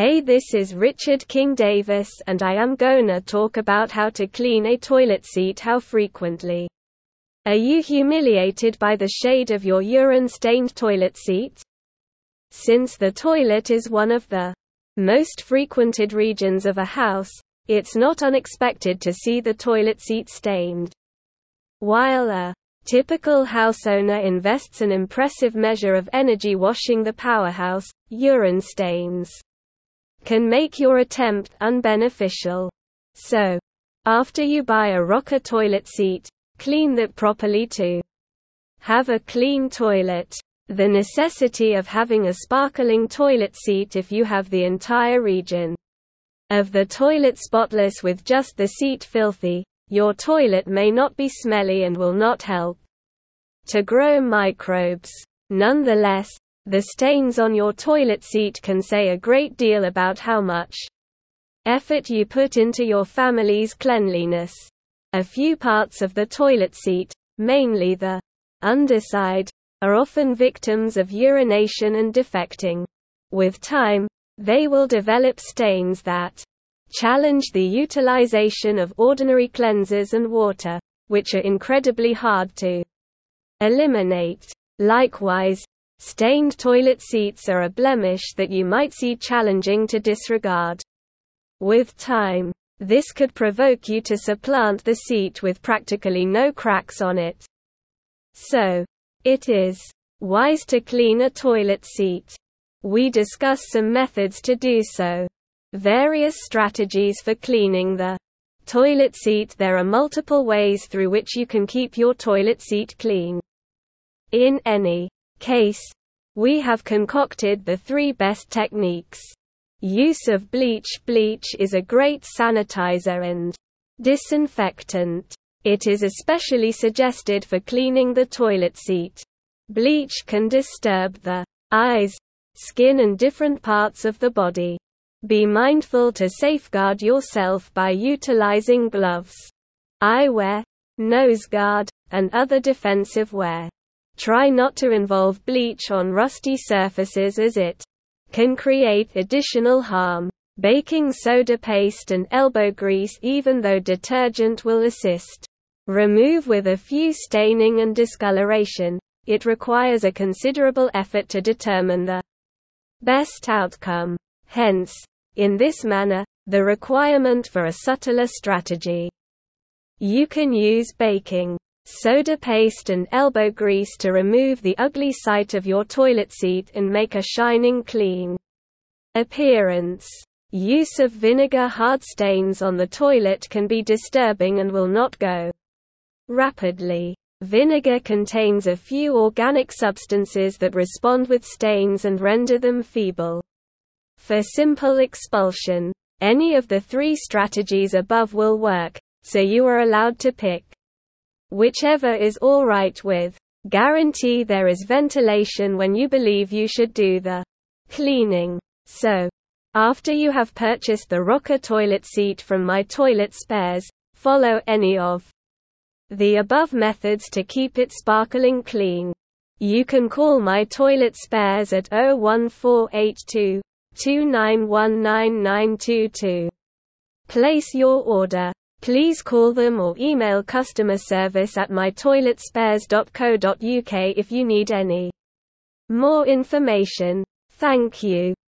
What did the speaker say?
Hey this is Richard King Davis and I am gonna talk about how to clean a toilet seat how frequently. Are you humiliated by the shade of your urine-stained toilet seat? Since the toilet is one of the most frequented regions of a house, it's not unexpected to see the toilet seat stained. While a typical house owner invests an impressive measure of energy washing the powerhouse, urine stains can make your attempt unbeneficial. So, after you buy a Roca toilet seat, clean that properly too. Have a clean toilet. The necessity of having a sparkling toilet seat if you have the entire region of the toilet spotless with just the seat filthy, your toilet may not be smelly and will not help to grow microbes. Nonetheless, the stains on your toilet seat can say a great deal about how much effort you put into your family's cleanliness. A few parts of the toilet seat, mainly the underside, are often victims of urination and defecting. With time, they will develop stains that challenge the utilization of ordinary cleansers and water, which are incredibly hard to eliminate. Likewise, stained toilet seats are a blemish that you might see challenging to disregard. With time, this could provoke you to supplant the seat with practically no cracks on it. So, it is wise to clean a toilet seat. We discuss some methods to do so. Various strategies for cleaning the toilet seat There are multiple ways through which you can keep your toilet seat clean. In any case, we have concocted the three best techniques. Use of bleach Bleach is a great sanitizer and disinfectant. It is especially suggested for cleaning the toilet seat. Bleach can disturb the eyes, skin and different parts of the body. Be mindful to safeguard yourself by utilizing gloves, eyewear, nose guard, and other defensive wear. Try not to involve bleach on rusty surfaces as it can create additional harm. Baking soda paste and elbow grease even though detergent will assist. Remove with a few staining and discoloration. It requires a considerable effort to determine the best outcome. Hence, in this manner, the requirement for a subtler strategy. You can use baking soda paste and elbow grease to remove the ugly sight of your toilet seat and make a shining clean appearance. Use of vinegar hard stains on the toilet can be disturbing and will not go rapidly. Vinegar contains a few organic substances that respond with stains and render them feeble. For simple expulsion, any of the three strategies above will work, so you are allowed to pick whichever is alright with. Guarantee there is ventilation when you believe you should do the cleaning. So, after you have purchased the Roca toilet seat from My Toilet Spares, follow any of the above methods to keep it sparkling clean. You can call My Toilet Spares at 01482 291922. Place your order. Please call them or email customer service at mytoiletspares.co.uk if you need any more information. Thank you.